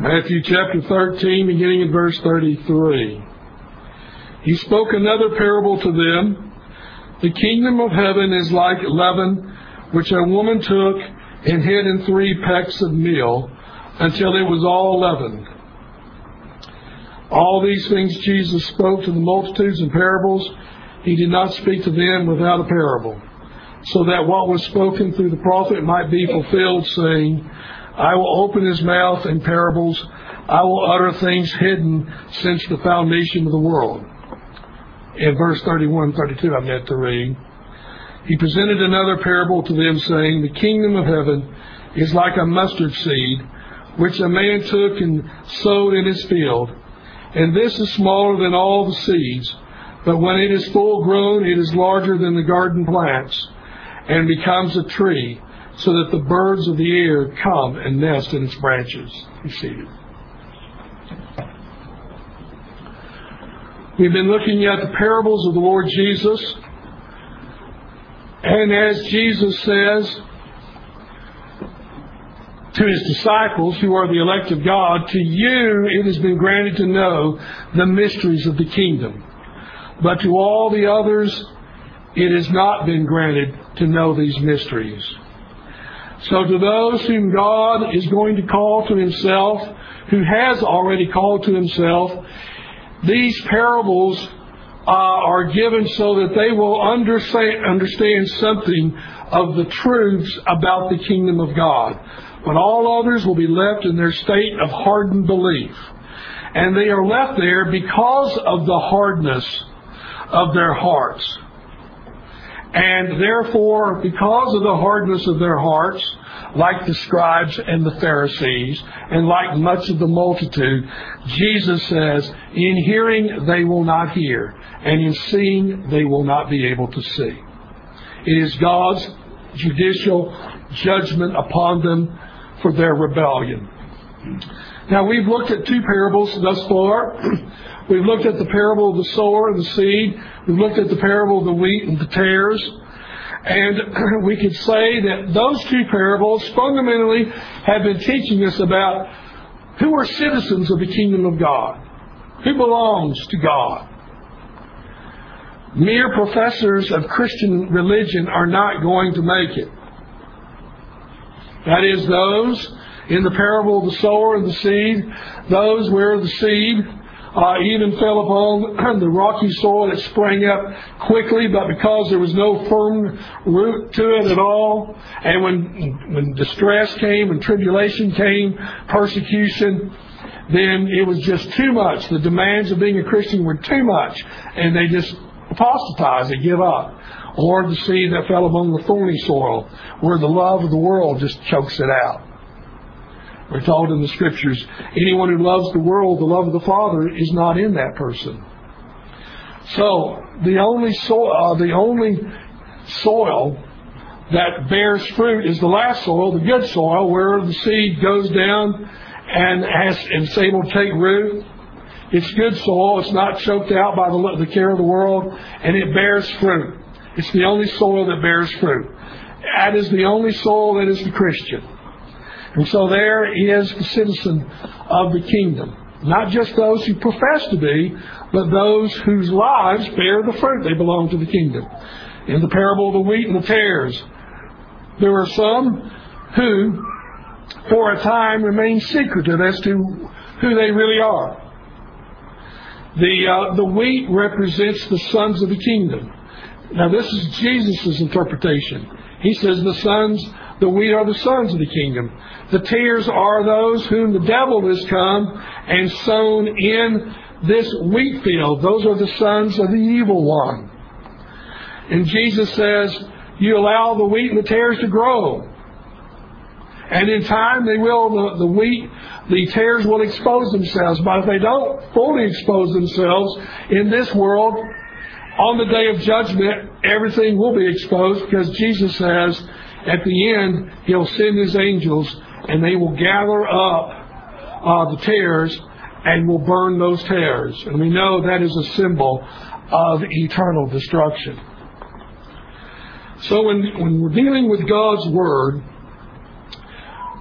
Matthew chapter 13, beginning in verse 33. He spoke another parable to them. The kingdom of heaven is like leaven, which a woman took and hid in three pecks of meal until it was all leavened. All these things Jesus spoke to the multitudes in parables. He did not speak to them without a parable, so that what was spoken through the prophet might be fulfilled, saying, I will open his mouth in parables. I will utter things hidden since the foundation of the world. In verse 31 32, I meant to read. He presented another parable to them, saying, The kingdom of heaven is like a mustard seed, which a man took and sowed in his field. And this is smaller than all the seeds, but when it is full grown, it is larger than the garden plants, and becomes a tree, so that the birds of the air come and nest in its branches. Be seated. We've been looking at the parables of the Lord Jesus. And as Jesus says to his disciples, who are the elect of God, to you it has been granted to know the mysteries of the kingdom. But to all the others, it has not been granted to know these mysteries. So to those whom God is going to call to himself, who has already called to himself, these parables uh, are given so that they will understand, understand something of the truths about the kingdom of God. But all others will be left in their state of hardened belief. And they are left there because of the hardness of their hearts. And therefore, because of the hardness of their hearts, like the scribes and the Pharisees, and like much of the multitude, Jesus says, In hearing they will not hear, and in seeing they will not be able to see. It is God's judicial judgment upon them for their rebellion. Now, we've looked at two parables thus far. We've looked at the parable of the sower and the seed. We've looked at the parable of the wheat and the tares. And we could say that those two parables fundamentally have been teaching us about who are citizens of the kingdom of God, who belongs to God. Mere professors of Christian religion are not going to make it. That is, those in the parable of the sower and the seed, those where the seed uh, even fell upon the rocky soil that sprang up quickly, but because there was no firm root to it at all, and when when distress came and tribulation came, persecution, then it was just too much. The demands of being a Christian were too much, and they just apostatize, they give up. Or the seed that fell among the thorny soil, where the love of the world just chokes it out. We're told in the scriptures, anyone who loves the world, the love of the Father is not in that person. So the only soil, uh, the only soil that bears fruit is the last soil, the good soil, where the seed goes down and has and is able to take root. It's good soil. It's not choked out by the, the care of the world, and it bears fruit. It's the only soil that bears fruit. That is the only soil that is the Christian. And so there is the citizen of the kingdom. Not just those who profess to be, but those whose lives bear the fruit. They belong to the kingdom. In the parable of the wheat and the tares, there are some who, for a time, remain secretive as to who they really are. The, uh, the wheat represents the sons of the kingdom. Now, this is Jesus' interpretation. He says the sons, the wheat are the sons of the kingdom. The tares are those whom the devil has come and sown in this wheat field. Those are the sons of the evil one. And Jesus says, you allow the wheat and the tares to grow. And in time they will, the, the wheat, the tares will expose themselves. But if they don't fully expose themselves in this world, on the day of judgment, everything will be exposed because Jesus says at the end, He'll send His angels and they will gather up uh, the tares and will burn those tares. And we know that is a symbol of eternal destruction. So when, when we're dealing with God's Word,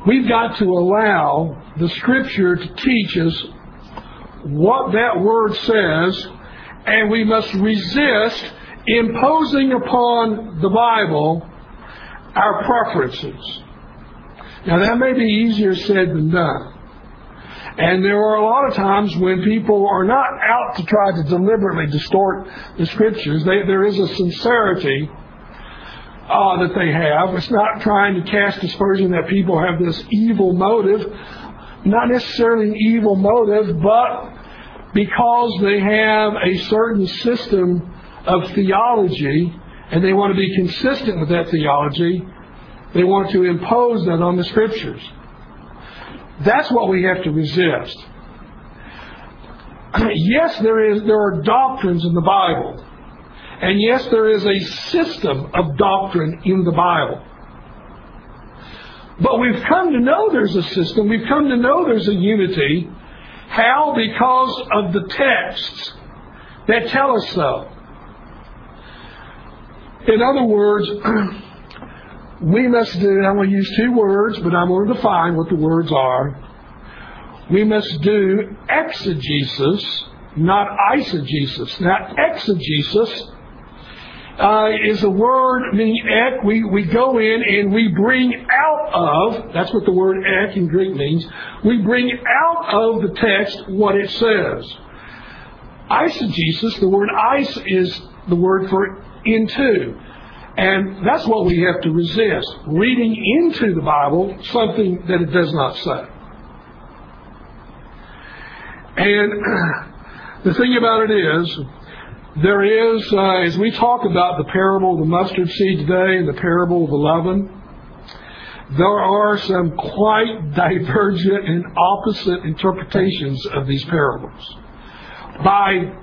we've got to allow the Scripture to teach us what that Word says, and we must resist imposing upon the Bible our preferences. Now, that may be easier said than done. And there are a lot of times when people are not out to try to deliberately distort the Scriptures. They, there is a sincerity uh, that they have. It's not trying to cast aspersion that people have this evil motive. Not necessarily an evil motive, but because they have a certain system of theology and they want to be consistent with that theology, they want to impose that on the Scriptures. That's what we have to resist. yes, there is there are doctrines in the Bible. And yes, there is a system of doctrine in the Bible. But we've come to know there's a system. We've come to know there's a unity. How? Because of the texts that tell us so. In other words, we must do, I'm going to use two words, but I'm going to define what the words are. We must do exegesis, not eisegesis. Now, exegesis uh, is a word meaning ek. We, we go in and we bring out of, that's what the word ek in Greek means, we bring out of the text what it says. Eisegesis, the word eis is the word for into. And that's what we have to resist reading into the Bible something that it does not say. And the thing about it is, there is, uh, as we talk about the parable of the mustard seed today and the parable of the leaven, there are some quite divergent and opposite interpretations of these parables by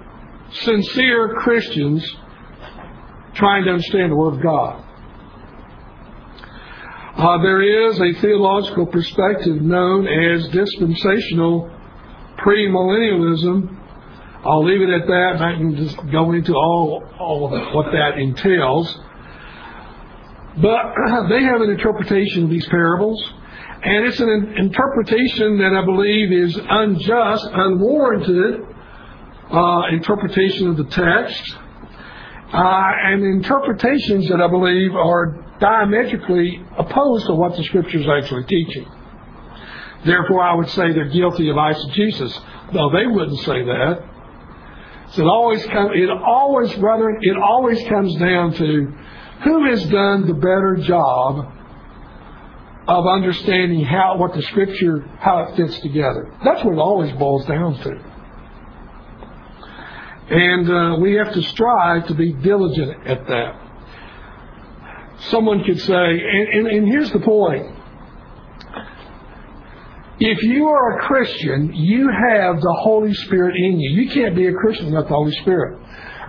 sincere Christians trying to understand the Word of God. Uh, there is a theological perspective known as dispensational premillennialism. I'll leave it at that. I can just go into all, all of what that entails. But they have an interpretation of these parables, and it's an interpretation that I believe is unjust, unwarranted uh, interpretation of the text uh, and interpretations that I believe are diametrically opposed to what the Scripture is actually teaching. Therefore, I would say they're guilty of eisegesis. No, they wouldn't say that. So it always comes, it always, brethren, it always comes down to who has done the better job of understanding how what the Scripture how it fits together. That's what it always boils down to. And uh, we have to strive to be diligent at that. Someone could say, and, and, and here's the point. If you are a Christian, you have the Holy Spirit in you. You can't be a Christian without the Holy Spirit.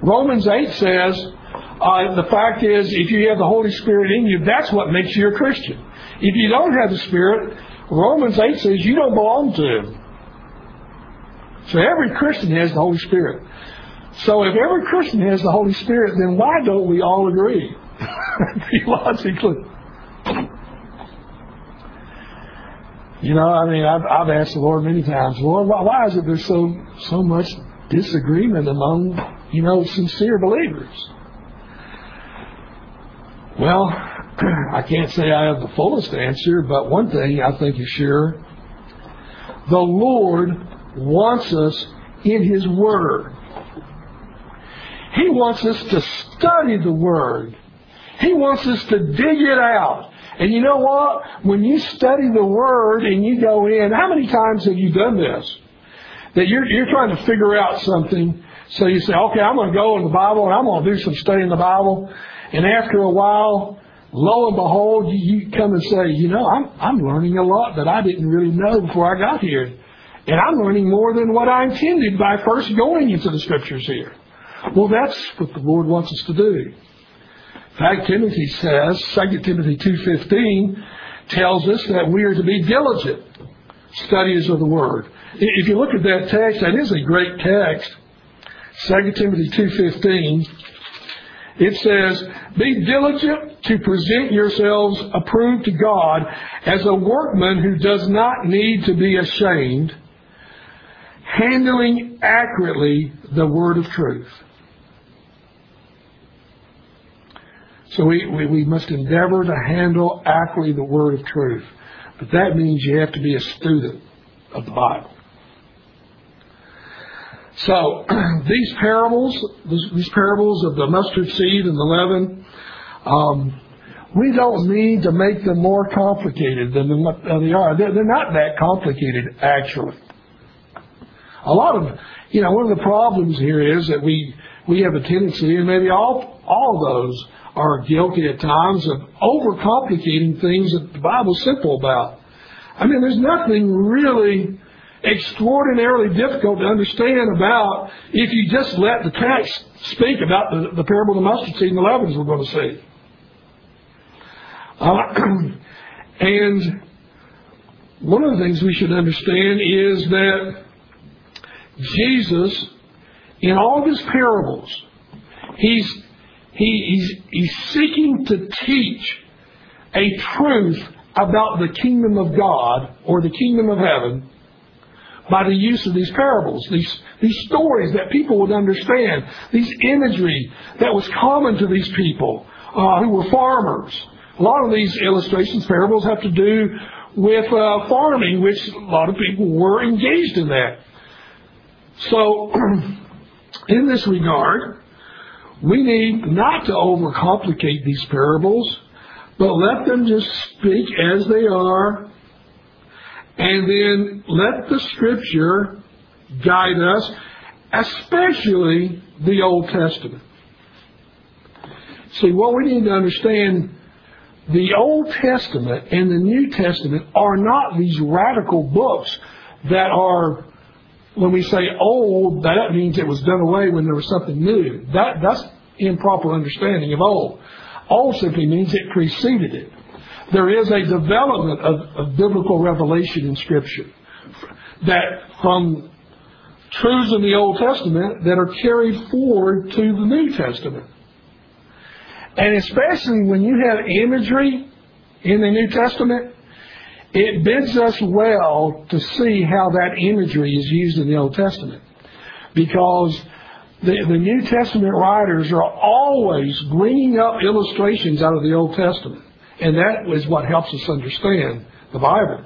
Romans 8 says, uh, the fact is, if you have the Holy Spirit in you, that's what makes you a Christian. If you don't have the Spirit, Romans 8 says you don't belong to Him. So every Christian has the Holy Spirit. So if every Christian has the Holy Spirit, then why don't we all agree? Theologically. You know, I mean, I've, I've asked the Lord many times, Lord, why, why is it there's so so much disagreement among you know sincere believers? Well, I can't say I have the fullest answer, but one thing I think is sure: the Lord wants us in His Word. He wants us to study the Word. He wants us to dig it out. And you know what? When you study the Word and you go in, how many times have you done this? That you're, you're trying to figure out something. So you say, okay, I'm going to go in the Bible and I'm going to do some study in the Bible. And after a while, lo and behold, you, come and say, you know, I'm, I'm learning a lot that I didn't really know before I got here. And I'm learning more than what I intended by first going into the Scriptures here. Well, that's what the Lord wants us to do. In fact, Timothy says, 2 Timothy 2.15 tells us that we are to be diligent studies of the Word. If you look at that text, that is a great text. 2 Timothy 2.15. it says, Be diligent to present yourselves approved to God as a workman who does not need to be ashamed, handling accurately the word of truth. So we, we, we must endeavor to handle accurately the word of truth. But that means you have to be a student of the Bible. So these parables, these parables of the mustard seed and the leaven, um, we don't need to make them more complicated than they are. They're, not that complicated, actually. A lot of, you know, one of the problems here is that we we have a tendency, and maybe all all those are guilty at times of overcomplicating things that the Bible's simple about. I mean, there's nothing really extraordinarily difficult to understand about if you just let the text speak about the, the parable of the mustard seed and the leavens we're going to see. Uh, and one of the things we should understand is that Jesus, in all of his parables, he's, he, he's, he's seeking to teach a truth about the kingdom of God or the kingdom of heaven by the use of these parables, these, these stories that people would understand, these imagery that was common to these people uh, who were farmers. A lot of these illustrations, parables, have to do with uh, farming, which a lot of people were engaged in that. So, in this regard, we need not to overcomplicate these parables, but let them just speak as they are and then let the Scripture guide us, especially the Old Testament. See, what we need to understand the Old Testament and the New Testament are not these radical books that are, when we say old, that means it was done away when there was something new. That, that's improper understanding of old. Old simply means it preceded it there is a development of, of biblical revelation in Scripture that from truths in the Old Testament that are carried forward to the New Testament. And especially when you have imagery in the New Testament, it bids us well to see how that imagery is used in the Old Testament. Because the, the New Testament writers are always bringing up illustrations out of the Old Testament. And that is what helps us understand the Bible.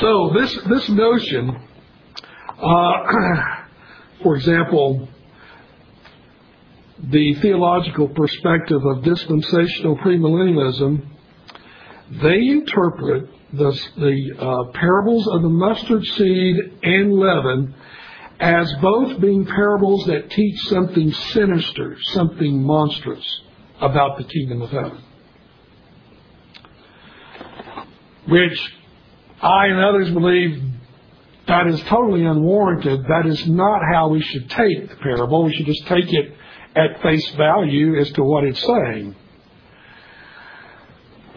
So this this notion, uh, for example, the theological perspective of dispensational premillennialism, they interpret the, the uh, parables of the mustard seed and leaven as both being parables that teach something sinister, something monstrous about the kingdom of heaven. Which I and others believe that is totally unwarranted. That is not how we should take the parable. We should just take it at face value as to what it's saying.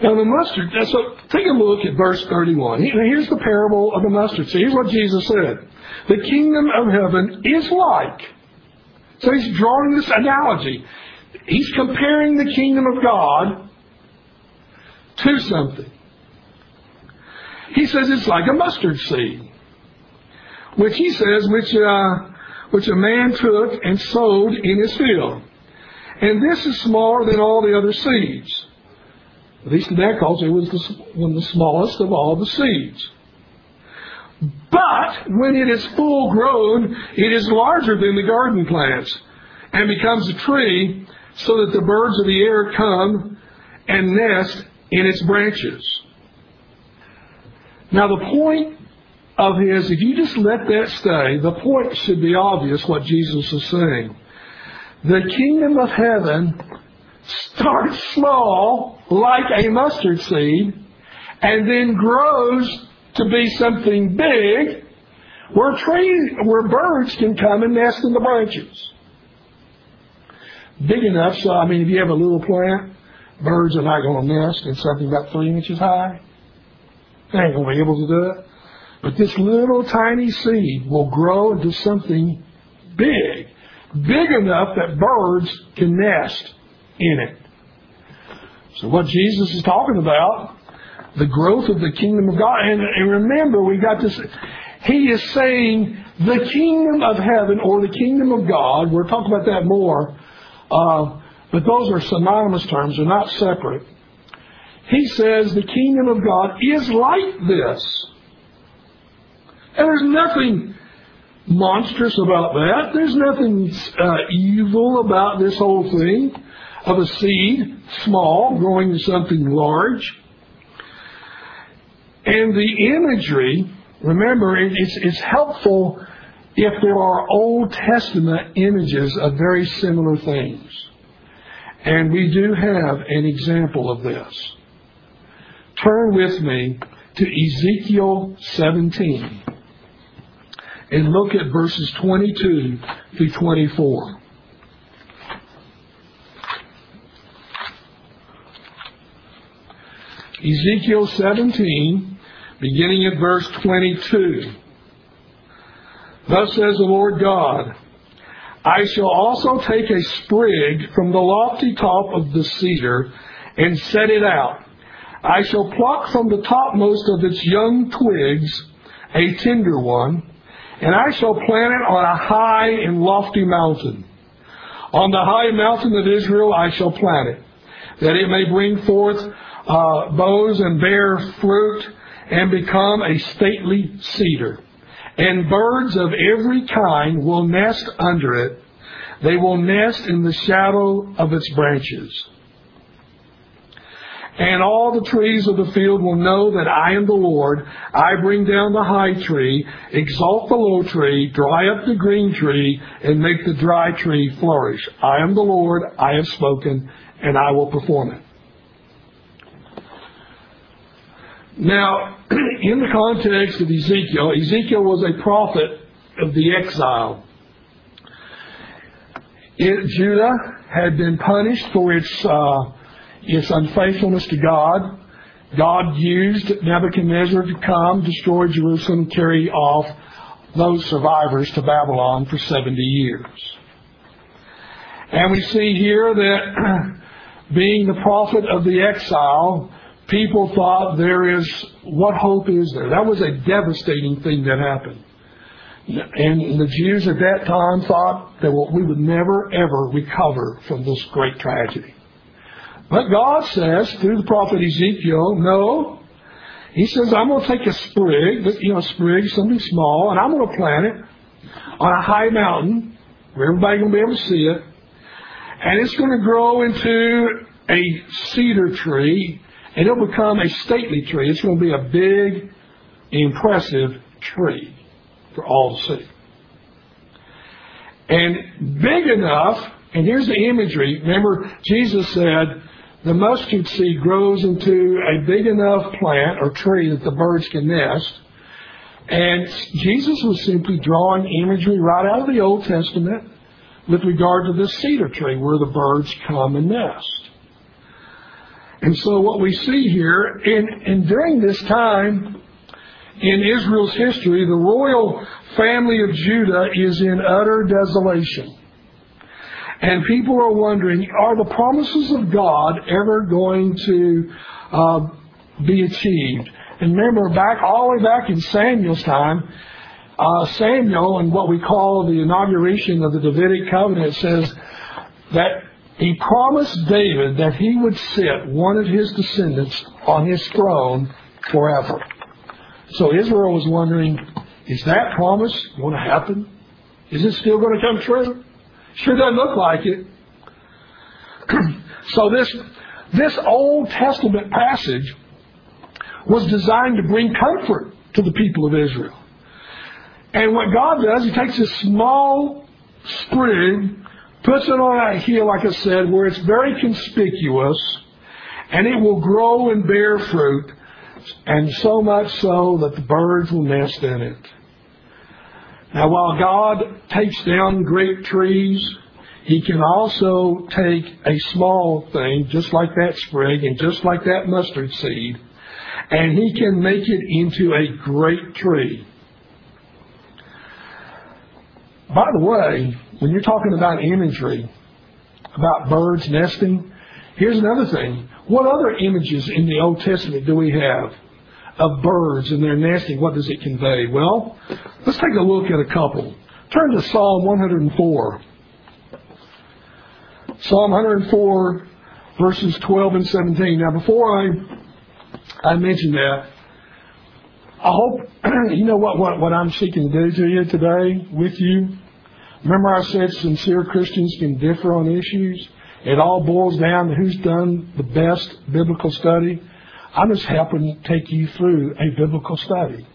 Now the mustard, so take a look at verse 31. Here's the parable of the mustard seed. Here's what Jesus said. The kingdom of heaven is like. So he's drawing this analogy. He's comparing the kingdom of God to something. He says it's like a mustard seed, which he says, which, uh, which a man took and sowed in his field. And this is smaller than all the other seeds. At least in that culture, it was the, one of the smallest of all the seeds. But when it is full grown, it is larger than the garden plants and becomes a tree so that the birds of the air come and nest in its branches. Now, the point of his, if you just let that stay, the point should be obvious what Jesus is saying. The kingdom of heaven starts small, like a mustard seed, and then grows to be something big where trees, where birds can come and nest in the branches big enough so, I mean, if you have a little plant, birds are not going to nest in something about three inches high. They ain't going to be able to do it. But this little tiny seed will grow into something big big enough that birds can nest in it. So what Jesus is talking about, the growth of the kingdom of God, and, and remember we got this, he is saying the kingdom of heaven or the kingdom of God, we'll talk about that more, uh, but those are synonymous terms, they're not separate. He says the kingdom of God is like this. And there's nothing monstrous about that. There's nothing uh, evil about this whole thing of a seed, small, growing to something large. And the imagery, remember, it's, it's helpful if there are Old Testament images of very similar things. And we do have an example of this. Turn with me to Ezekiel 17 and look at verses 22 through 24. Ezekiel 17, beginning at verse 22. Thus says the Lord God, I shall also take a sprig from the lofty top of the cedar and set it out. I shall pluck from the topmost of its young twigs a tender one, and I shall plant it on a high and lofty mountain. On the high mountain of Israel I shall plant it, that it may bring forth uh, boughs and bear fruit and become a stately cedar. And birds of every kind will nest under it. They will nest in the shadow of its branches. And all the trees of the field will know that I am the Lord. I bring down the high tree, exalt the low tree, dry up the green tree, and make the dry tree flourish. I am the Lord. I have spoken, and I will perform it. Now, in the context of Ezekiel, Ezekiel was a prophet of the exile. It, Judah had been punished for its uh, its unfaithfulness to God. God used Nebuchadnezzar to come, destroy Jerusalem, carry off those survivors to Babylon for 70 years. And we see here that being the prophet of the exile, people thought there is, what hope is there? That was a devastating thing that happened. And the Jews at that time thought that we would never ever recover from this great tragedy. But God says through the prophet Ezekiel, no. He says, I'm going to take a sprig, you know, sprig, something small, and I'm going to plant it on a high mountain where everybody's going to be able to see it. And it's going to grow into a cedar tree, and it'll become a stately tree. It's going to be a big, impressive tree for all to see. And big enough, and here's the imagery. Remember, Jesus said, the mustard seed grows into a big enough plant or tree that the birds can nest. And Jesus was simply drawing imagery right out of the Old Testament with regard to this cedar tree where the birds come and nest. And so what we see here, and, and during this time in Israel's history, the royal family of Judah is in utter desolation. And people are wondering, are the promises of God ever going to uh, be achieved? And remember, back all the way back in Samuel's time, uh, Samuel and what we call the inauguration of the Davidic covenant says that he promised David that he would sit one of his descendants on his throne forever. So Israel was wondering, is that promise going to happen? Is it still going to come true? Sure doesn't look like it. so this, this Old Testament passage was designed to bring comfort to the people of Israel. And what God does, He takes a small sprig, puts it on a hill, like I said, where it's very conspicuous, and it will grow and bear fruit, and so much so that the birds will nest in it. Now, while God takes down great trees, He can also take a small thing, just like that sprig and just like that mustard seed, and He can make it into a great tree. By the way, when you're talking about imagery, about birds nesting, here's another thing. What other images in the Old Testament do we have of birds and their nesting? What does it convey? Well, let's take a look at a couple. Turn to Psalm 104. Psalm 104, verses 12 and 17. Now, before I I mention that, I hope you know what, what, what I'm seeking to do to you today with you. Remember, I said sincere Christians can differ on issues. It all boils down to who's done the best biblical study. I'm just helping take you through a biblical study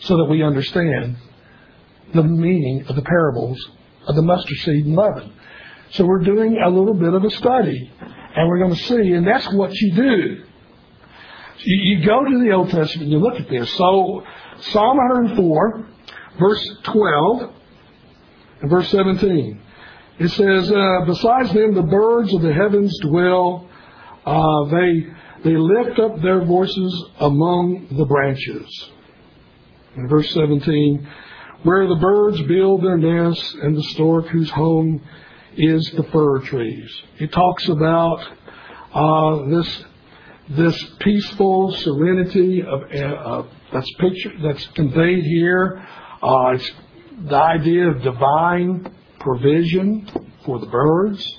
so that we understand the meaning of the parables of the mustard seed and leaven. So we're doing a little bit of a study, and we're going to see, and that's what you do. You, you go to the Old Testament and you look at this. So Psalm 104, verse 12 and verse 17. It says, uh, Besides them, the birds of the heavens dwell. Uh, they, they lift up their voices among the branches. In verse 17, where the birds build their nests and the stork whose home is the fir trees. It talks about uh, this this peaceful serenity of, uh, that's pictured that's conveyed here. Uh, it's the idea of divine provision for the birds.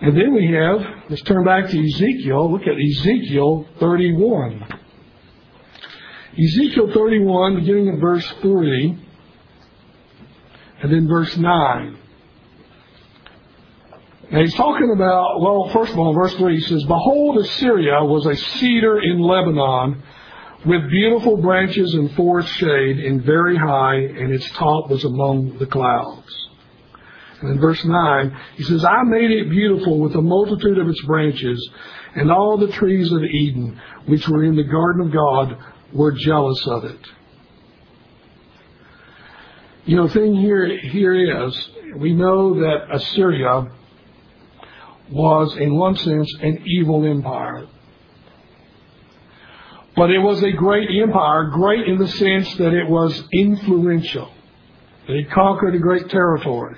And then we have, let's turn back to Ezekiel. Look at Ezekiel 31. Ezekiel 31, beginning in verse 3, and then verse 9. Now he's talking about, well, first of all, verse 3, he says, Behold, Assyria was a cedar in Lebanon with beautiful branches and forest shade and very high, and its top was among the clouds. And in verse 9, he says, I made it beautiful with a multitude of its branches, and all the trees of Eden, which were in the garden of God, were jealous of it. You know, thing here, here is, we know that Assyria was, in one sense, an evil empire. But it was a great empire, great in the sense that it was influential. It conquered a great territory.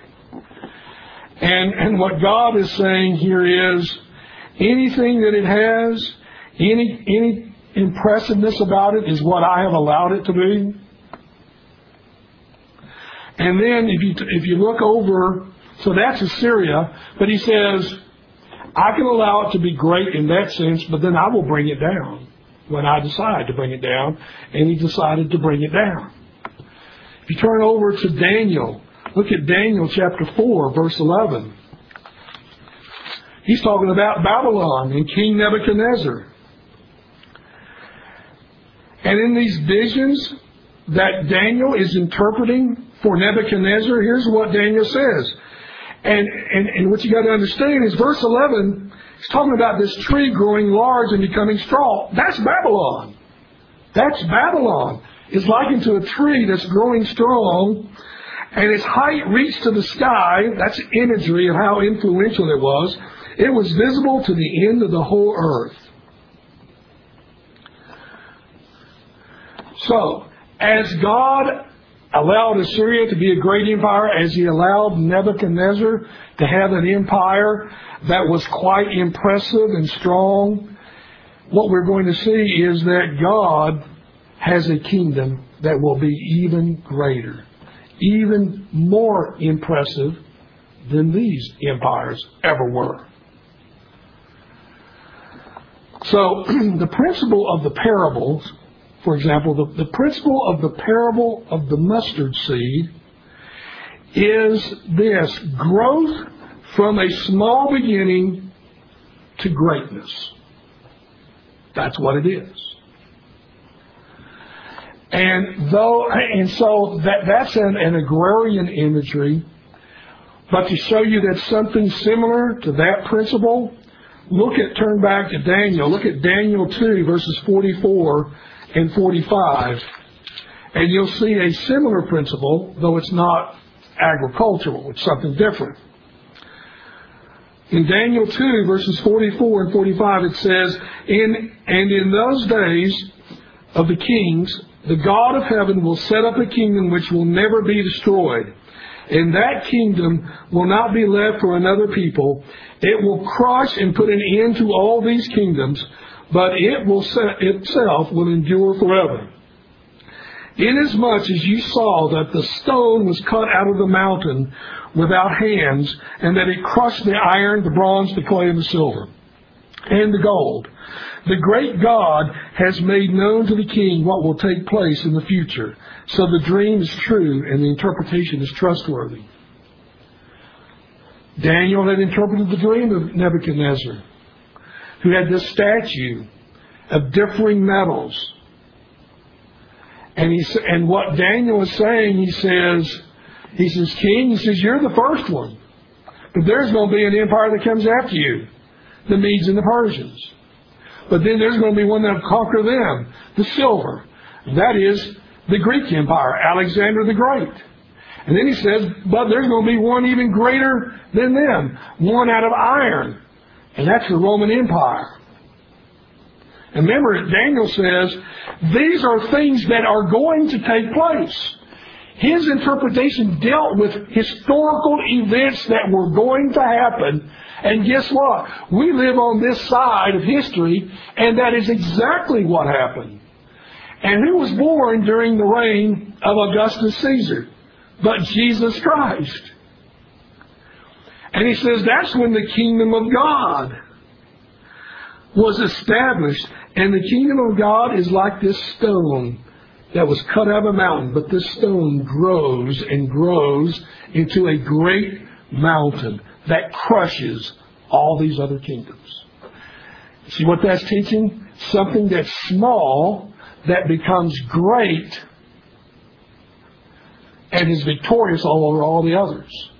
And, and what God is saying here is anything that it has, any, any impressiveness about it is what I have allowed it to be. And then if you, if you look over, so that's Assyria, but he says, I can allow it to be great in that sense, but then I will bring it down when I decide to bring it down. And he decided to bring it down. If you turn over to Daniel, look at Daniel chapter 4, verse 11. He's talking about Babylon and King Nebuchadnezzar. And in these visions that Daniel is interpreting for Nebuchadnezzar, here's what Daniel says. And, and, and what you got to understand is verse 11 is talking about this tree growing large and becoming strong. That's Babylon. That's Babylon. It's likened to a tree that's growing strong and its height reached to the sky. That's imagery of how influential it was. It was visible to the end of the whole earth. So, as God allowed Assyria to be a great empire as he allowed Nebuchadnezzar to have an empire that was quite impressive and strong. What we're going to see is that God has a kingdom that will be even greater, even more impressive than these empires ever were. So, the principle of the parables for example, the, the principle of the parable of the mustard seed is this growth from a small beginning to greatness. That's what it is. And though, and so that, that's an, an agrarian imagery, but to show you that something similar to that principle, look at, turn back to Daniel. Look at Daniel 2, verses 44 and 45. And you'll see a similar principle, though it's not agricultural, it's something different. In Daniel 2, verses 44 and 45, it says, in, And in those days of the kings, the God of heaven will set up a kingdom which will never be destroyed. And that kingdom will not be left for another people. It will crush and put an end to all these kingdoms, but it will itself will endure forever. Inasmuch as you saw that the stone was cut out of the mountain without hands, and that it crushed the iron, the bronze, the clay, and the silver, and the gold, the great God has made known to the king what will take place in the future. So the dream is true and the interpretation is trustworthy. Daniel had interpreted the dream of Nebuchadnezzar, who had this statue of differing metals. And he and what Daniel is saying, he says, he says, King, he says, you're the first one. But there's going to be an empire that comes after you, the Medes and the Persians. But then there's going to be one that will conquer them, the silver. That is the Greek Empire, Alexander the Great. And then he says, but there's going to be one even greater than them, one out of iron. And that's the Roman Empire. And remember, Daniel says, these are things that are going to take place. His interpretation dealt with historical events that were going to happen. And guess what? We live on this side of history, and that is exactly what happened. And who was born during the reign of Augustus Caesar? But Jesus Christ. And he says that's when the kingdom of God was established. And the kingdom of God is like this stone that was cut out of a mountain, but this stone grows and grows into a great mountain that crushes all these other kingdoms. See what that's teaching? Something that's small that becomes great and is victorious all over all the others.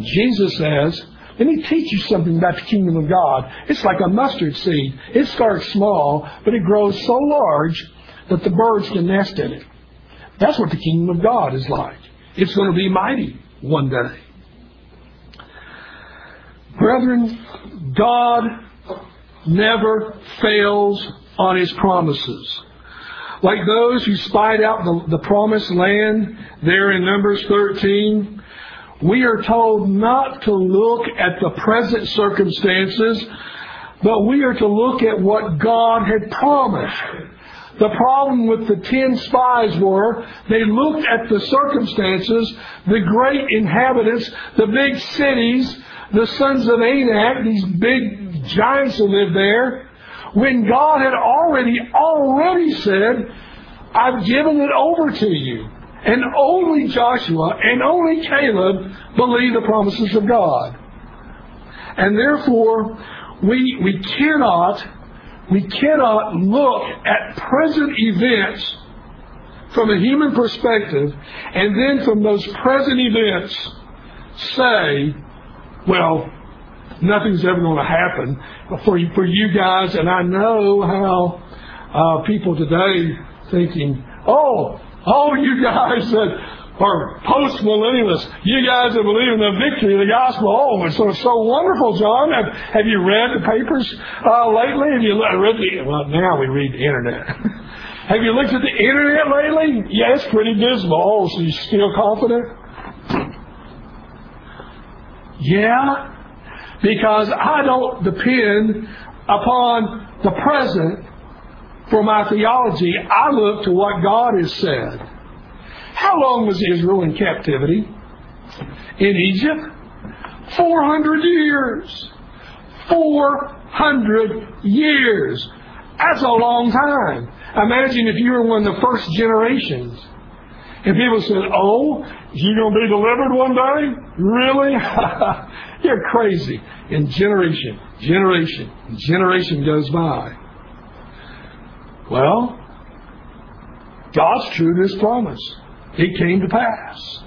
Jesus says, let me teach you something about the kingdom of God. It's like a mustard seed. It starts small, but it grows so large that the birds can nest in it. That's what the kingdom of God is like. It's going to be mighty one day. Brethren, God never fails on his promises. Like those who spied out the, the promised land there in Numbers 13, we are told not to look at the present circumstances, but we are to look at what God had promised. The problem with the ten spies were they looked at the circumstances, the great inhabitants, the big cities, the sons of Anak, these big giants that lived there, when God had already, already said, I've given it over to you. And only Joshua and only Caleb believed the promises of God. And therefore, we, we cannot we cannot look at present events from a human perspective and then from those present events say, well, nothing's ever going to happen for you, for you guys. And I know how uh, people today thinking, oh, oh, you guys that are post millennialists. You guys that believe in the victory of the gospel. Oh, it's so, so wonderful, John. Have, have you read the papers uh, lately? Have you read the, well, now we read the internet. have you looked at the internet lately? Yeah, it's pretty dismal. Oh, so you still confident? Yeah, because I don't depend upon the present for my theology. I look to what God has said. How long was Israel in captivity? In Egypt? 400 years. 400 years. That's a long time. Imagine if you were one of the first generations. And people said, Oh, you're going to be delivered one day? Really? You're crazy. And generation, generation, generation goes by. Well, God's true to his promise it came to pass.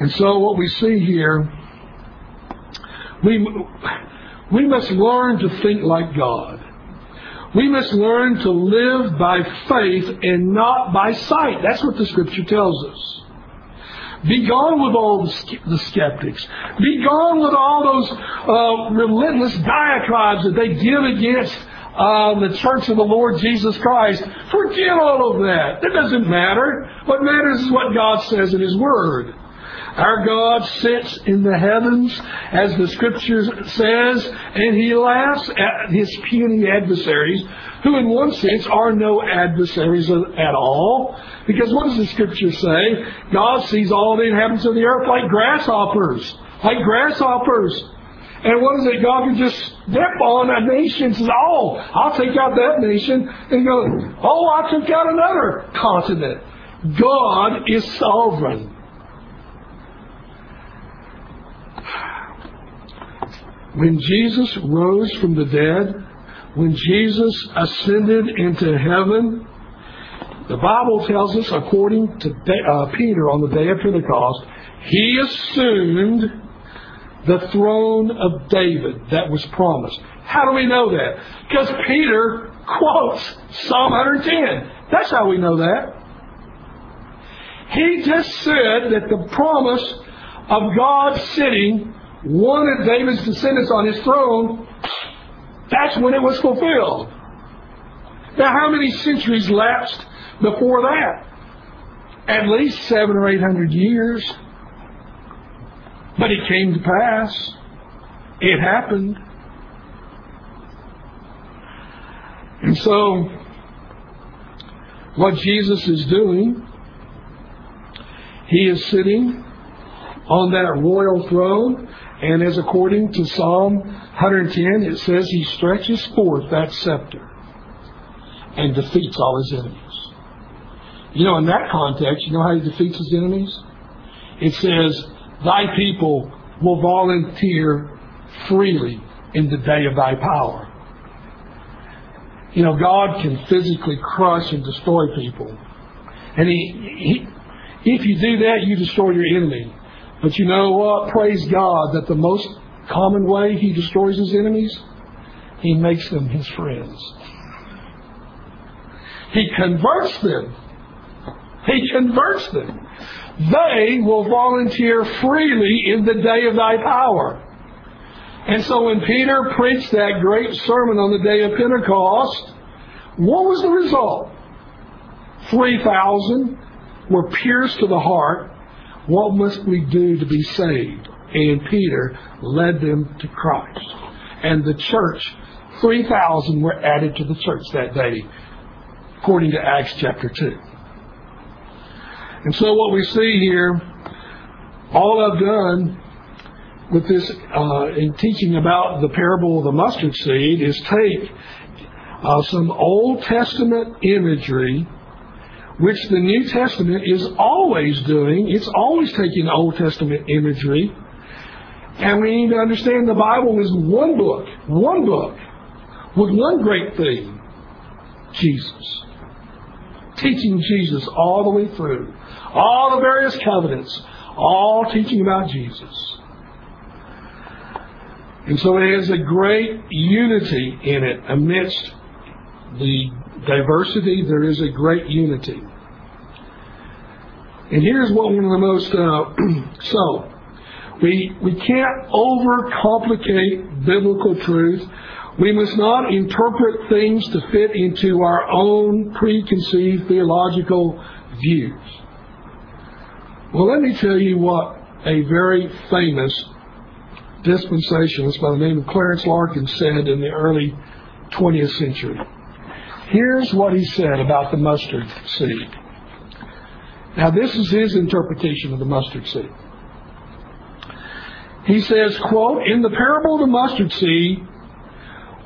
And so what we see here, we, we must learn to think like God. We must learn to live by faith and not by sight. That's what the scripture tells us. Be gone with all the skeptics. Be gone with all those uh, relentless diatribes that they give against uh, the church of the Lord Jesus Christ. Forget all of that. It doesn't matter. What matters is what God says in His Word. Our God sits in the heavens, as the Scripture says, and He laughs at His puny adversaries, who in one sense are no adversaries at all. Because what does the Scripture say? God sees all the inhabitants of the earth like grasshoppers. Like grasshoppers. And what is it? God can just step on a nation and says, Oh, I'll take out that nation. And go, Oh, I took out another continent. God is sovereign. When Jesus rose from the dead, when Jesus ascended into heaven, the Bible tells us, according to uh, Peter on the day of Pentecost, he assumed the throne of David that was promised. How do we know that? Because Peter quotes Psalm 110. That's how we know that. He just said that the promise of God sitting one of David's descendants on his throne, that's when it was fulfilled. Now, how many centuries lapsed before that? At least seven or eight hundred years. But it came to pass. It happened. And so, what Jesus is doing, he is sitting on that royal throne and as according to Psalm 110, it says he stretches forth that scepter and defeats all his enemies. You know, in that context, you know how he defeats his enemies? It says, Thy people will volunteer freely in the day of thy power. You know, God can physically crush and destroy people. And he, he, if you do that, you destroy your enemy. But you know what? Praise God that the most common way he destroys his enemies, he makes them his friends. He converts them. He converts them. They will volunteer freely in the day of thy power. And so when Peter preached that great sermon on the day of Pentecost, what was the result? 3,000 were pierced to the heart what must we do to be saved? And Peter led them to Christ. And the church, 3,000 were added to the church that day, according to Acts chapter 2. And so what we see here, all I've done with this uh, in teaching about the parable of the mustard seed is take uh, some Old Testament imagery which the New Testament is always doing. It's always taking Old Testament imagery. And we need to understand the Bible is one book, one book, with one great theme Jesus. Teaching Jesus all the way through. All the various covenants, all teaching about Jesus. And so it has a great unity in it amidst the diversity, there is a great unity. And here's what one of the most, uh, so, we, we can't overcomplicate biblical truth. We must not interpret things to fit into our own preconceived theological views. Well, let me tell you what a very famous dispensationalist by the name of Clarence Larkin said in the early 20th century. Here's what he said about the mustard seed. Now, this is his interpretation of the mustard seed. He says, quote, In the parable of the mustard seed,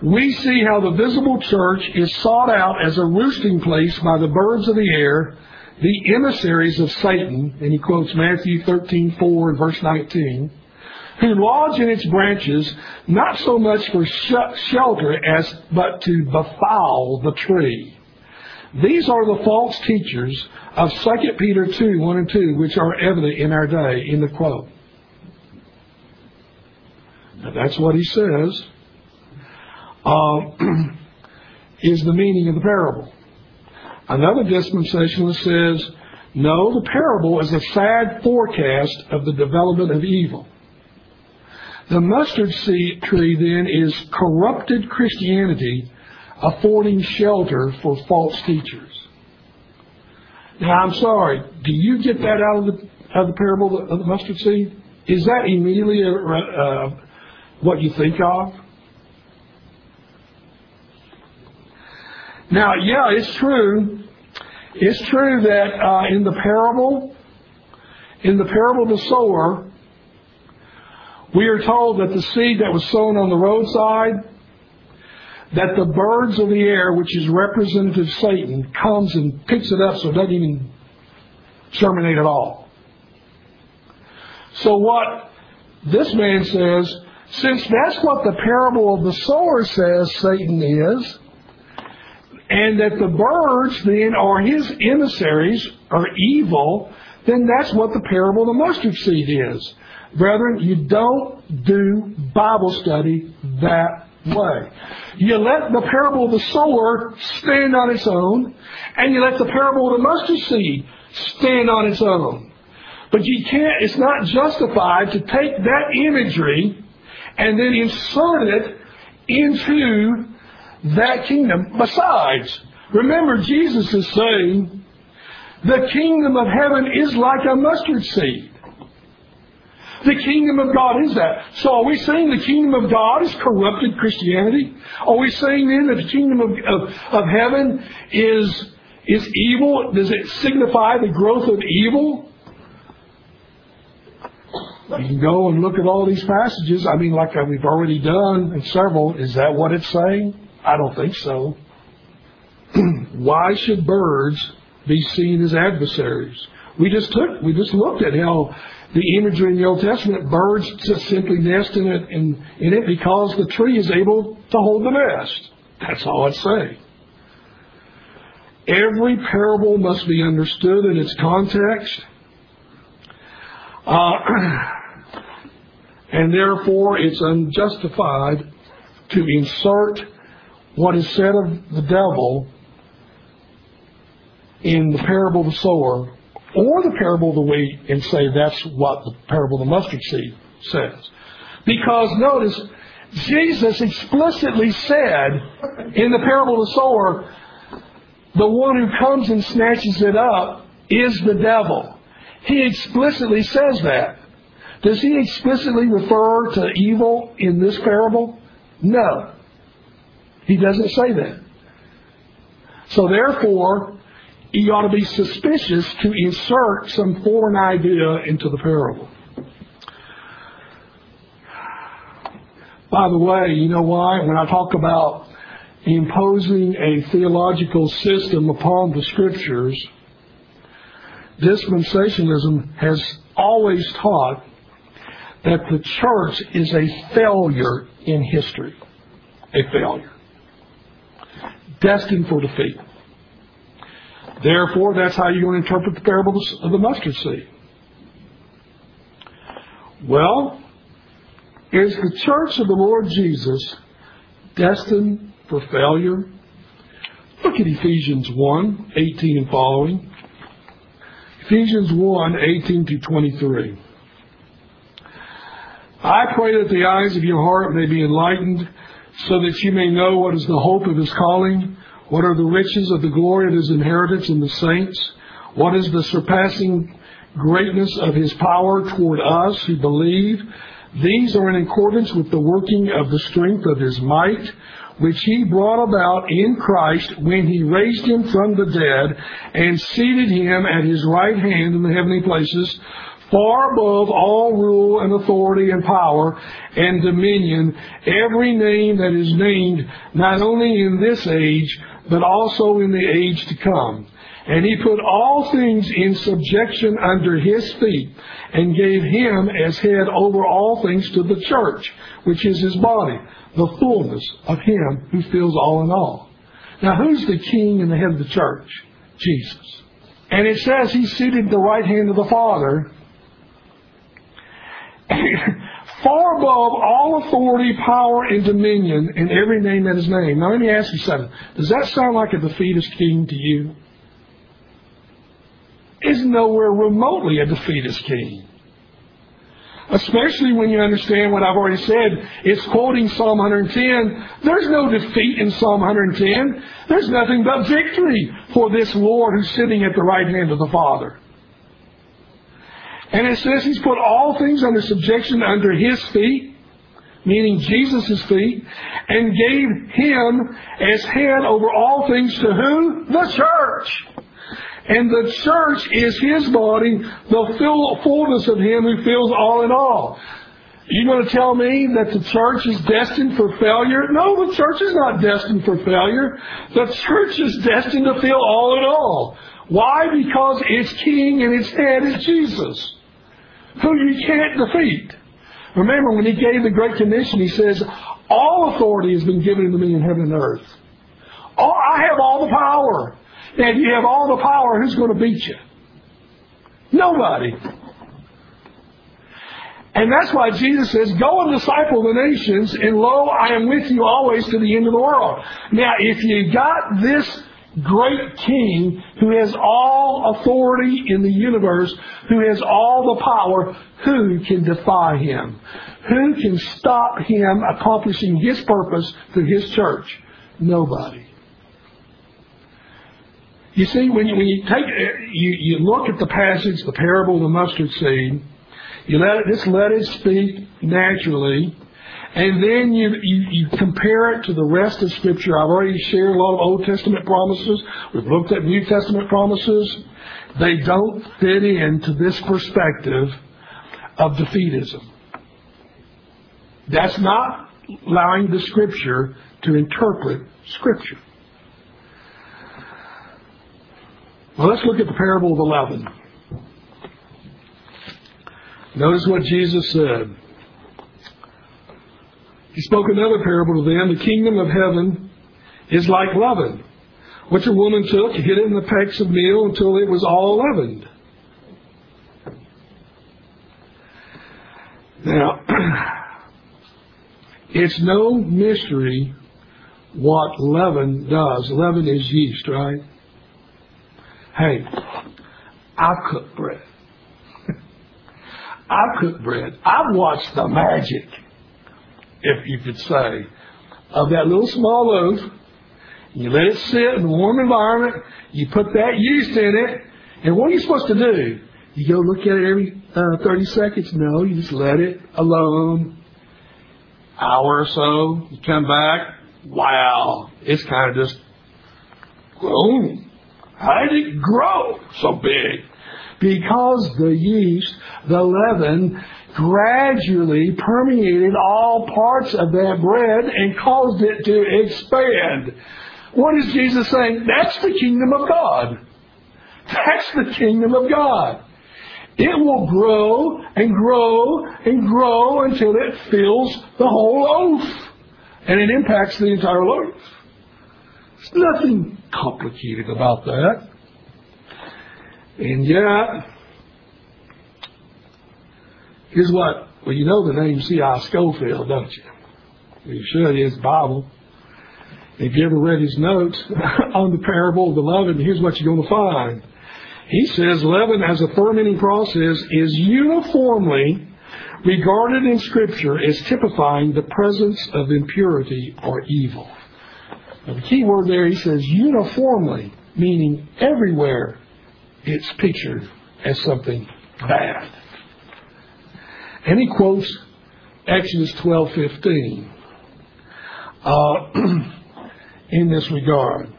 we see how the visible church is sought out as a roosting place by the birds of the air, the emissaries of Satan, and he quotes Matthew 13, 4 and verse 19, who lodge in its branches not so much for sh- shelter as but to befoul the tree. These are the false teachers of 2 Peter 2, 1 and 2, which are evident in our day, in the quote. Now that's what he says, is the meaning of the parable. Another dispensationalist says, no, the parable is a sad forecast of the development of evil. The mustard seed tree then is corrupted Christianity affording shelter for false teachers. Now, I'm sorry. Do you get that out of the out of the parable of the mustard seed? Is that immediately uh, uh, what you think of? Now, yeah, it's true. It's true that uh, in the parable, in the parable of the sower, we are told that the seed that was sown on the roadside, that the birds of the air, which is representative Satan, comes and picks it up so it doesn't even germinate at all. So what this man says, since that's what the parable of the sower says Satan is, and that the birds then are his emissaries, are evil, then that's what the parable of the mustard seed is. Brethren, you don't do Bible study that way. You let the parable of the sower stand on its own, and you let the parable of the mustard seed stand on its own. But you can't, it's not justified to take that imagery and then insert it into that kingdom. Besides, remember Jesus is saying, the kingdom of heaven is like a mustard seed. The kingdom of God is that. So are we saying the kingdom of God is corrupted Christianity? Are we saying then that the kingdom of, of, of heaven is, is evil? Does it signify the growth of evil? You can go and look at all these passages. I mean, like we've already done in several. Is that what it's saying? I don't think so. Why should birds be seen as adversaries? We just took, we just looked at how the imagery in the Old Testament, birds just simply nest in it, in, in it because the tree is able to hold the nest. That's all it's saying. Every parable must be understood in its context. Uh, and therefore, it's unjustified to insert what is said of the devil in the parable of the sower or the parable of the wheat and say that's what the parable of the mustard seed says. Because notice, Jesus explicitly said in the parable of the sower, the one who comes and snatches it up is the devil. He explicitly says that. Does he explicitly refer to evil in this parable? No. He doesn't say that. So therefore, you ought to be suspicious to insert some foreign idea into the parable. By the way, you know why? When I talk about imposing a theological system upon the scriptures, dispensationalism has always taught that the church is a failure in history. A failure. Destined for defeat. Therefore, that's how you're going to interpret the parable of the mustard seed. Well, is the church of the Lord Jesus destined for failure? Look at Ephesians 1 18 and following. Ephesians 1 18 to 23. I pray that the eyes of your heart may be enlightened, so that you may know what is the hope of his calling what are the riches of the glory of his inheritance in the saints? What is the surpassing greatness of his power toward us who believe? These are in accordance with the working of the strength of his might, which he brought about in Christ when he raised him from the dead and seated him at his right hand in the heavenly places, far above all rule and authority and power and dominion, every name that is named not only in this age, but also in the age to come. And he put all things in subjection under his feet, and gave him as head over all things to the church, which is his body, the fullness of him who fills all in all. Now who's the king and the head of the church? Jesus. And it says he's seated at the right hand of the Father, far above all authority, power, and dominion in every name that is named. Now let me ask you something. Does that sound like a defeatist king to you? Is nowhere remotely a defeatist king. especially when you understand what I've already said. It's quoting Psalm 110. There's no defeat in Psalm 110. There's nothing but victory for this Lord who's sitting at the right hand of the Father. And it says he's put all things under subjection under his feet, meaning Jesus' feet, and gave him as head over all things to who? The church. And the church is his body, the full fullness of him who fills all in all. You going to tell me that the church is destined for failure? No, the church is not destined for failure. The church is destined to fill all in all. Why? Because its king and its head is Jesus, who you can't defeat. Remember, when he gave the Great Commission, he says, All authority has been given to me in heaven and earth. All, I have all the power. And you have all the power, who's going to beat you? Nobody. And that's why Jesus says, Go and disciple the nations, and lo, I am with you always to the end of the world. Now, if you got this great king who has all authority in the universe, who has all the power, who can defy him? Who can stop him accomplishing his purpose through his church? Nobody. You see, when you, when you take you, you look at the passage, the parable of the mustard seed, you let it just let it speak naturally, and then you, you, you compare it to the rest of Scripture. I've already shared a lot of Old Testament promises. We've looked at New Testament promises. They don't fit into this perspective of defeatism. That's not allowing the Scripture to interpret Scripture. Well, let's look at the parable of the leaven. Notice what Jesus said. He spoke another parable to them. The kingdom of heaven is like leaven, which a woman took, hid it in the pecks of meal until it was all leavened. Now, it's no mystery what leaven does. Leaven is yeast, right? Hey, I've cooked bread. I've cooked bread. I've watched the magic, if you could say, of that little small loaf. You let it sit in a warm environment. You put that yeast in it. And what are you supposed to do? You go look at it every uh, 30 seconds? No, you just let it alone. Hour or so. You come back. Wow. It's kind of just grown. How did it grow so big? Because the yeast, the leaven, gradually permeated all parts of that bread and caused it to expand. What is Jesus saying? That's the kingdom of God. That's the kingdom of God. It will grow and grow and grow until it fills the whole loaf. And it impacts the entire loaf. There's nothing complicated about that. And yet, here's what, well, you know the name C.I. Scofield, don't you? You should, his Bible. If you ever read his notes on the parable of the leaven, here's what you're going to find. He says leaven as a fermenting process is uniformly regarded in Scripture as typifying the presence of impurity or evil. Now, the key word there, he says uniformly, meaning everywhere it's pictured as something bad. And he quotes Exodus 12:15 uh, in this regard.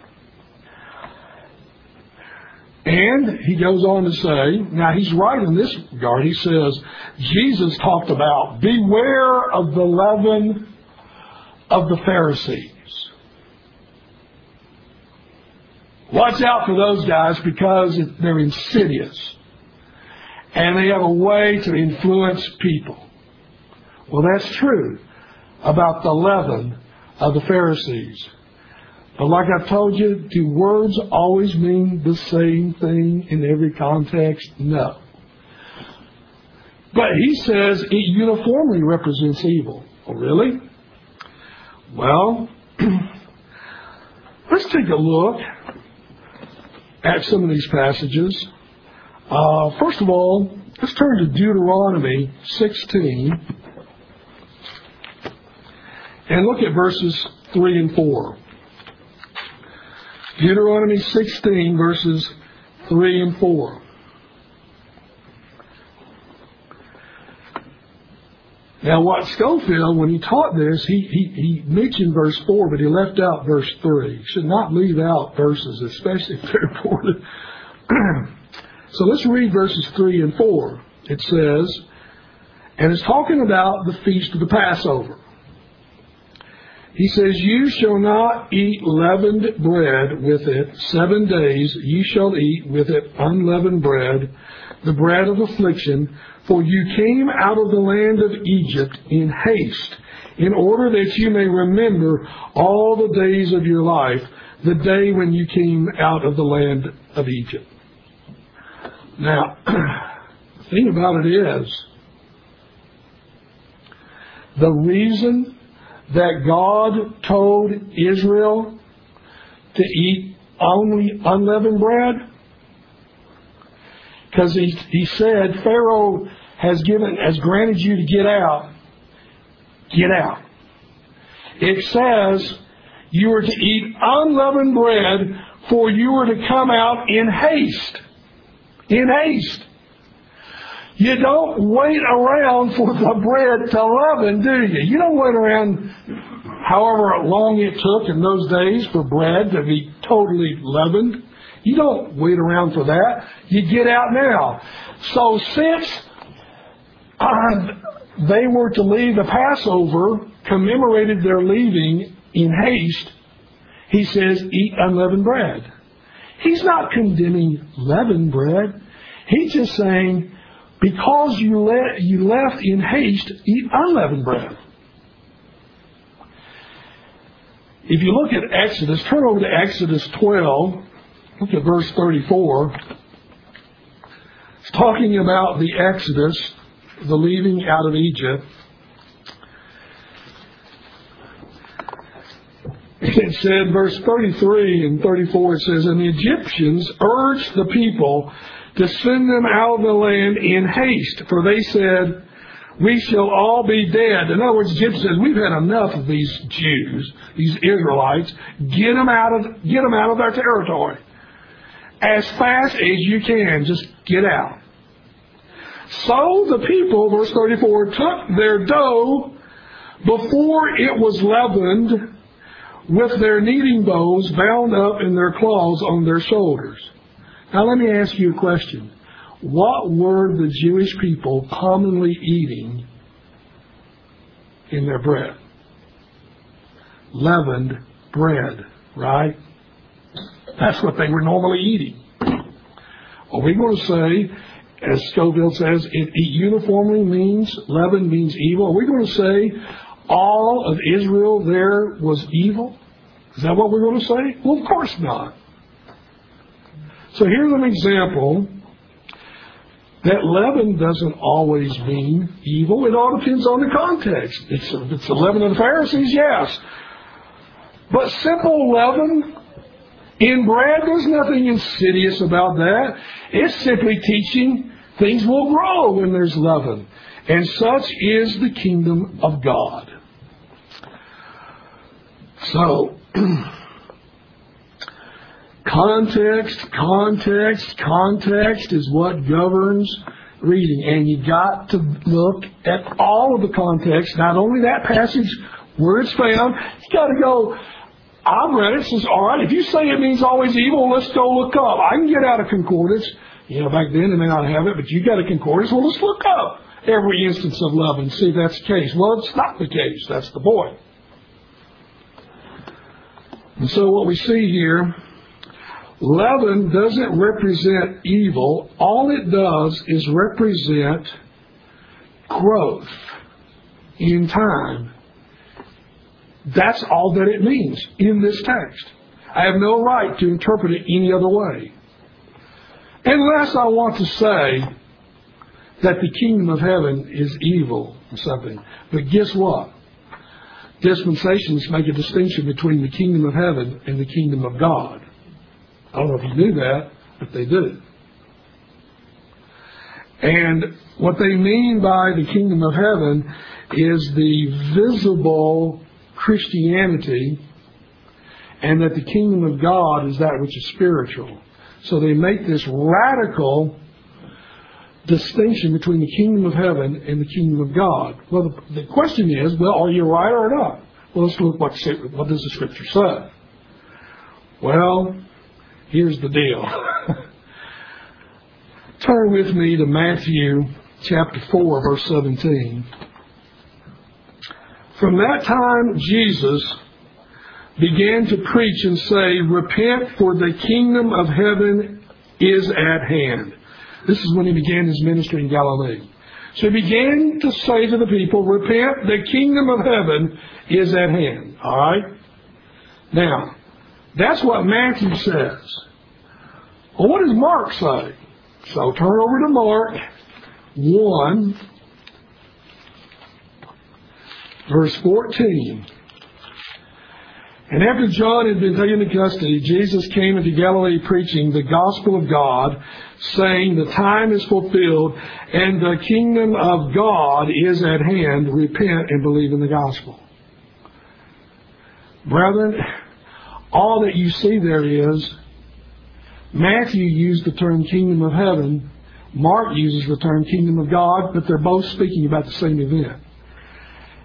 And he goes on to say, now he's right in this regard. He says, Jesus talked about beware of the leaven of the Pharisees. Watch out for those guys because they're insidious. And they have a way to influence people. Well, that's true about the leaven of the Pharisees. But like I've told you, do words always mean the same thing in every context? No. But he says it uniformly represents evil. Oh, really? Well, let's take a look at some of these passages. Uh, first of all, let's turn to Deuteronomy 16 and look at verses 3 and 4. Deuteronomy 16, verses 3 and 4. Now, what Scofield, when he taught this, he, he, he mentioned verse 4, but he left out verse 3. should not leave out verses, especially if they're important. so let's read verses 3 and 4. It says, and it's talking about the feast of the Passover. He says, You shall not eat leavened bread with it seven days. You shall eat with it unleavened bread, the bread of affliction. For you came out of the land of Egypt in haste, in order that you may remember all the days of your life, the day when you came out of the land of Egypt. Now, the thing about it is, the reason that God told Israel to eat only unleavened bread? Because he, he said, Pharaoh has given, has granted you to get out. Get out. It says you are to eat unleavened bread, for you are to come out in haste. In haste. You don't wait around for the bread to leaven, do you? You don't wait around however long it took in those days for bread to be totally leavened. You don't wait around for that. You get out now. So since uh, they were to leave the Passover, commemorated their leaving in haste, he says, eat unleavened bread. He's not condemning leavened bread. He's just saying, because you, le- you left in haste, eat unleavened bread. If you look at Exodus, turn over to Exodus 12, look at verse 34. It's talking about the Exodus, the leaving out of Egypt. It said, verse 33 and 34, it says, And the Egyptians urged the people to send them out of the land in haste, for they said, we shall all be dead. In other words, Jim says, we've had enough of these Jews, these Israelites. Get them out of, get them out of their territory. As fast as you can, just get out. So the people, verse 34, took their dough before it was leavened with their kneading bowls bound up in their cloths on their shoulders. Now let me ask you a question. What were the Jewish people commonly eating in their bread? Leavened bread, right? That's what they were normally eating. Are we going to say, as Scofield says, it, it uniformly means, leaven means evil? Are we going to say all of Israel there was evil? Is that what we're going to say? Well, of course not. So here's an example that leaven doesn't always mean evil. It all depends on the context. It's, it's the leaven of the Pharisees, yes. But simple leaven in bread, there's nothing insidious about that. It's simply teaching things will grow when there's leaven. And such is the kingdom of God. So, Context, context, context is what governs reading. And you got to look at all of the context, not only that passage where it's found, you got to go, I've read it, says, all right, if you say it means always evil, let's go look up. I can get out a concordance. You know, back then they may not have it, but you got a concordance. Well, let's look up every instance of love and see if that's the case. Well, it's not the case. That's the point. And so what we see here Leaven doesn't represent evil. All it does is represent growth in time. That's all that it means in this text. I have no right to interpret it any other way. Unless I want to say that the kingdom of heaven is evil or something. But guess what? Dispensations make a distinction between the kingdom of heaven and the kingdom of God. I don't know if you knew that, but they do. And what they mean by the kingdom of heaven is the visible Christianity, and that the kingdom of God is that which is spiritual. So they make this radical distinction between the kingdom of heaven and the kingdom of God. Well, the, the question is, well, are you right or not? Well, let's look what, what does the scripture say. Well, here's the deal. Turn with me to Matthew chapter 4, verse 17. From that time, Jesus began to preach and say, Repent, for the kingdom of heaven is at hand. This is when he began his ministry in Galilee. So he began to say to the people, Repent, the kingdom of heaven is at hand. All right? Now, that's what Matthew says. Well, what does Mark say? So turn over to Mark 1, verse 14. And after John had been taken into custody, Jesus came into Galilee preaching the gospel of God, saying, The time is fulfilled, and the kingdom of God is at hand. Repent and believe in the gospel. Brethren, all that you see there is Matthew used the term kingdom of heaven, Mark uses the term kingdom of God, but they're both speaking about the same event.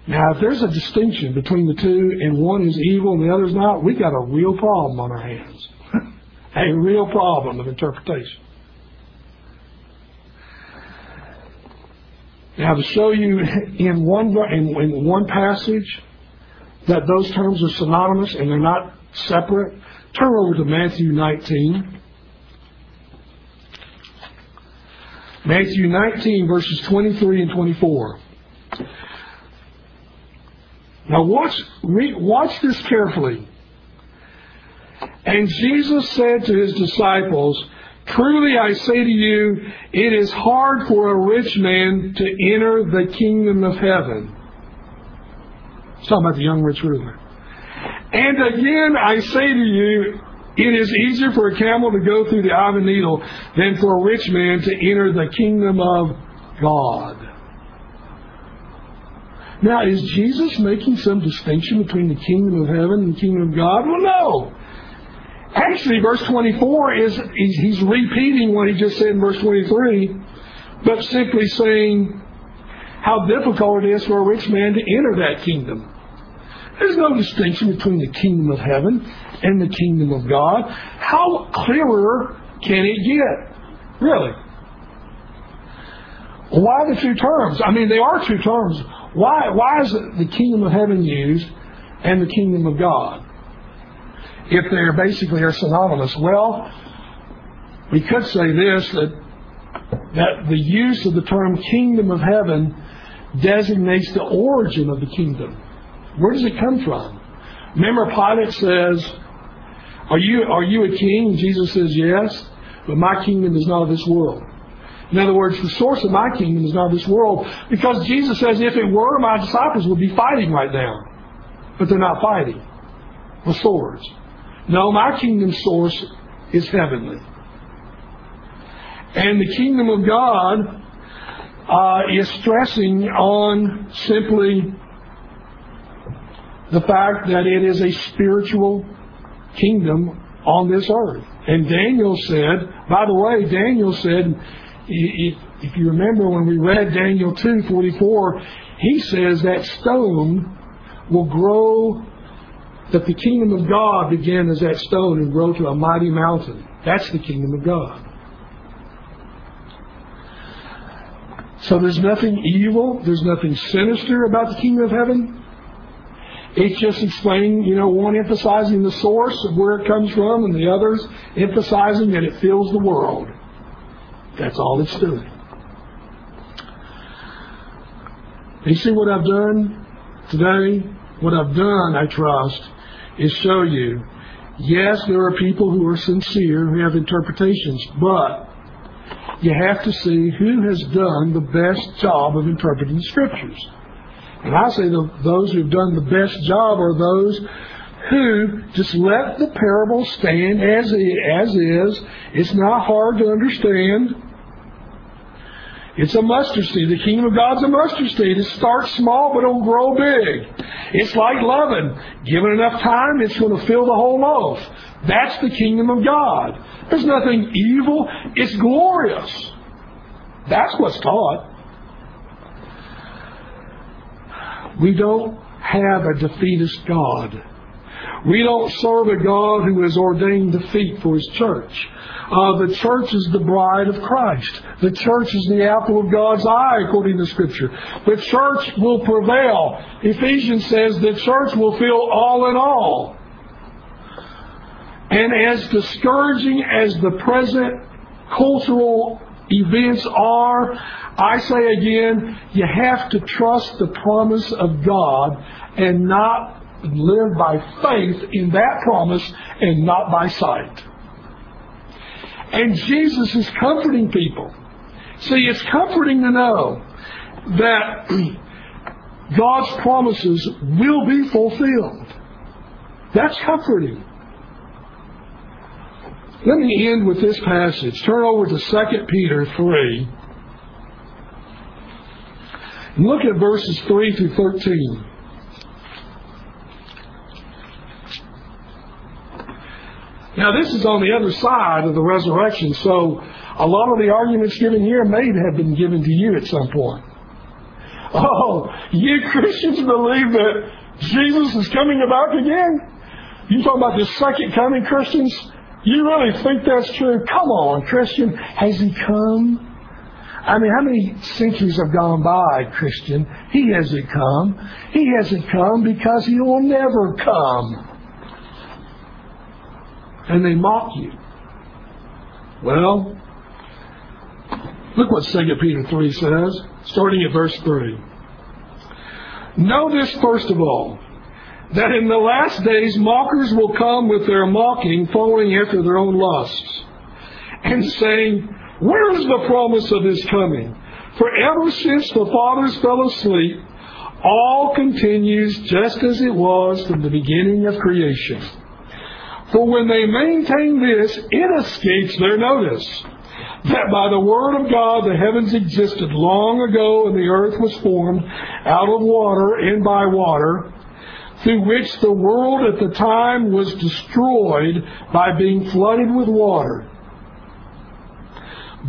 Now, if there's a distinction between the two and one is evil and the other is not, we've got a real problem on our hands. a real problem of interpretation. Now, to show you in one in, in one passage that those terms are synonymous and they're not separate, turn over to Matthew 19. Matthew 19, verses 23 and 24. Now watch, watch this carefully. And Jesus said to his disciples, Truly I say to you, it is hard for a rich man to enter the kingdom of heaven. He's talking about the young rich ruler. And again I say to you, it is easier for a camel to go through the eye of a needle than for a rich man to enter the kingdom of God. Now, is Jesus making some distinction between the kingdom of heaven and the kingdom of God? Well, no. Actually, verse 24 is he's repeating what he just said in verse 23, but simply saying how difficult it is for a rich man to enter that kingdom. There's no distinction between the kingdom of heaven and the kingdom of God. How clearer can it get? Really? Why the two terms? I mean, they are two terms. Why, why is the kingdom of heaven used and the kingdom of God? If they're basically are synonymous. Well, we could say this that that the use of the term kingdom of heaven designates the origin of the kingdom. Where does it come from? Remember Pilate says, Are you are you a king? Jesus says, Yes, but my kingdom is not of this world. In other words, the source of my kingdom is not this world. Because Jesus says, if it were, my disciples would be fighting right now. But they're not fighting with swords. No, my kingdom source is heavenly. And the kingdom of God uh, is stressing on simply the fact that it is a spiritual kingdom on this earth. And Daniel said, by the way, Daniel said if you remember when we read Daniel 2:44, he says that stone will grow that the kingdom of God began as that stone and grow to a mighty mountain. That's the kingdom of God. So there's nothing evil, there's nothing sinister about the kingdom of heaven. It's just explaining, you know, one emphasizing the source of where it comes from, and the others emphasizing that it fills the world. That's all it's doing. You see what I've done today? What I've done, I trust, is show you, yes, there are people who are sincere, who have interpretations, but you have to see who has done the best job of interpreting the Scriptures. And I say the, those who've done the best job are those who just let the parable stand as, as is. It's not hard to understand. It's a mustard seed. The kingdom of God's a mustard seed. It starts small, but it'll grow big. It's like leaven. Given enough time, it's going to fill the whole loaf. That's the kingdom of God. There's nothing evil. It's glorious. That's what's taught. We don't have a defeatist God. We don't serve a God who has ordained defeat for his church. Uh, the church is the bride of Christ. The church is the apple of God's eye, according to Scripture. The church will prevail. Ephesians says the church will feel all in all. And as discouraging as the present cultural events are, I say again, you have to trust the promise of God and not live by faith in that promise and not by sight. And Jesus is comforting people. See, it's comforting to know that God's promises will be fulfilled. That's comforting. Let me end with this passage. Turn over to 2 Peter 3. Look at verses 3 through 13. Now, this is on the other side of the resurrection, so a lot of the arguments given here may have been given to you at some point. Oh, you Christians believe that Jesus is coming back again? You talking about the second coming, Christians? You really think that's true? Come on, Christian. Has he come? I mean, how many centuries have gone by, Christian? He hasn't come. He hasn't come because he will never come and they mock you. Well, look what 2 Peter 3 says, starting at verse 3. Know this first of all, that in the last days mockers will come with their mocking, following after their own lusts, and saying, Where is the promise of his coming? For ever since the fathers fell asleep, all continues just as it was from the beginning of creation. For when they maintain this, it escapes their notice that by the word of God the heavens existed long ago and the earth was formed out of water and by water, through which the world at the time was destroyed by being flooded with water.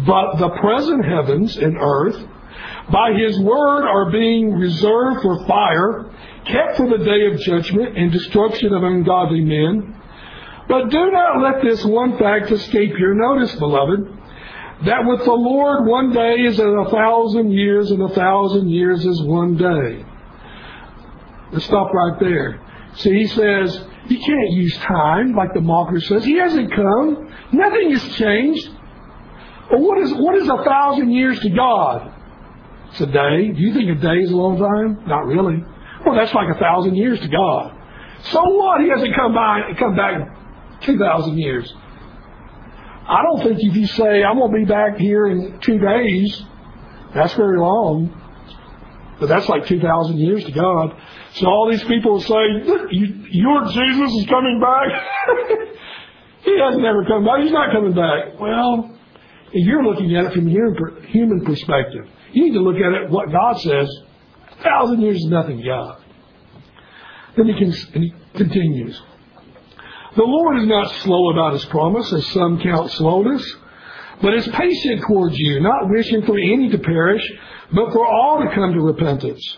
But the present heavens and earth, by his word, are being reserved for fire, kept for the day of judgment and destruction of ungodly men. But do not let this one fact escape your notice, beloved, that with the Lord one day is as a thousand years, and a thousand years is one day. Let's stop right there. See, he says, you can't use time like the mocker says. He hasn't come. Nothing has changed. Well, what is, what is a thousand years to God? It's a day. Do you think a day is a long time? Not really. Well, that's like a thousand years to God. So what? He hasn't come by, come back 2,000 years. I don't think if you say, I'm going to be back here in two days, that's very long. But that's like 2,000 years to God. So all these people say, Your Jesus is coming back. he hasn't ever come back. He's not coming back. Well, you're looking at it from a human perspective. You need to look at it what God says. A thousand years is nothing God. Then he, can, he continues. The Lord is not slow about his promise, as some count slowness, but is patient towards you, not wishing for any to perish, but for all to come to repentance.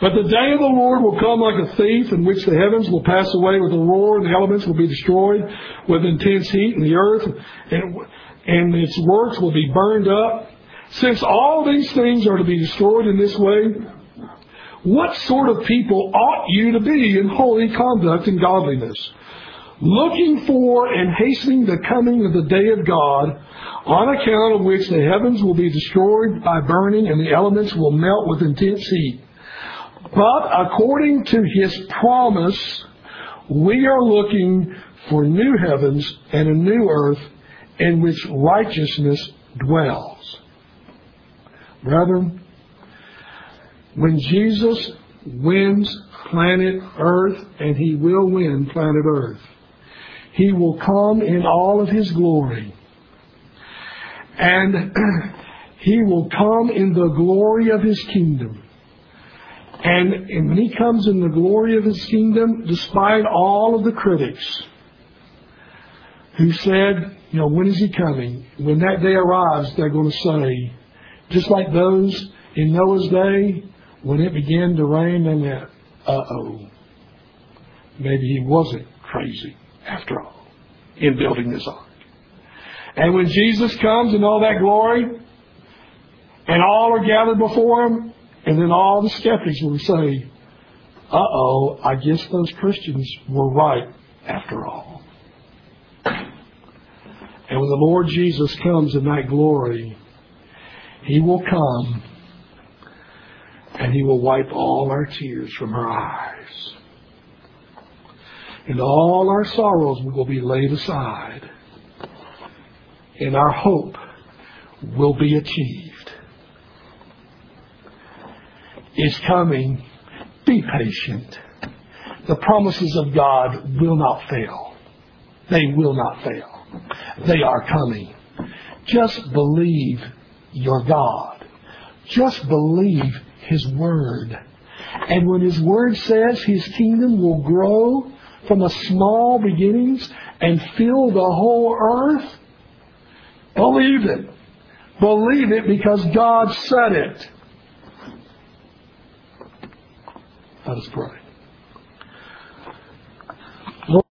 But the day of the Lord will come like a thief, in which the heavens will pass away with a roar, and the elements will be destroyed with intense heat, and the earth and, and its works will be burned up. Since all these things are to be destroyed in this way, what sort of people ought you to be in holy conduct and godliness? Looking for and hastening the coming of the day of God, on account of which the heavens will be destroyed by burning and the elements will melt with intense heat. But according to his promise, we are looking for new heavens and a new earth in which righteousness dwells. Brethren, when Jesus wins planet Earth, and he will win planet Earth, he will come in all of His glory. And He will come in the glory of His kingdom. And, and when He comes in the glory of His kingdom, despite all of the critics who said, you know, when is He coming? When that day arrives, they're going to say, just like those in Noah's day, when it began to rain, they went, uh-oh. Maybe he wasn't crazy after all in building this ark. And when Jesus comes in all that glory, and all are gathered before him, and then all the skeptics will say, uh-oh, I guess those Christians were right after all. And when the Lord Jesus comes in that glory, he will come and he will wipe all our tears from our eyes. And all our sorrows will be laid aside. And our hope will be achieved. It's coming. Be patient. The promises of God will not fail. They will not fail. They are coming. Just believe your God. Just believe His Word. And when His Word says His kingdom will grow from a small beginnings and fill the whole earth, believe it. Believe it because God said it. Let us pray.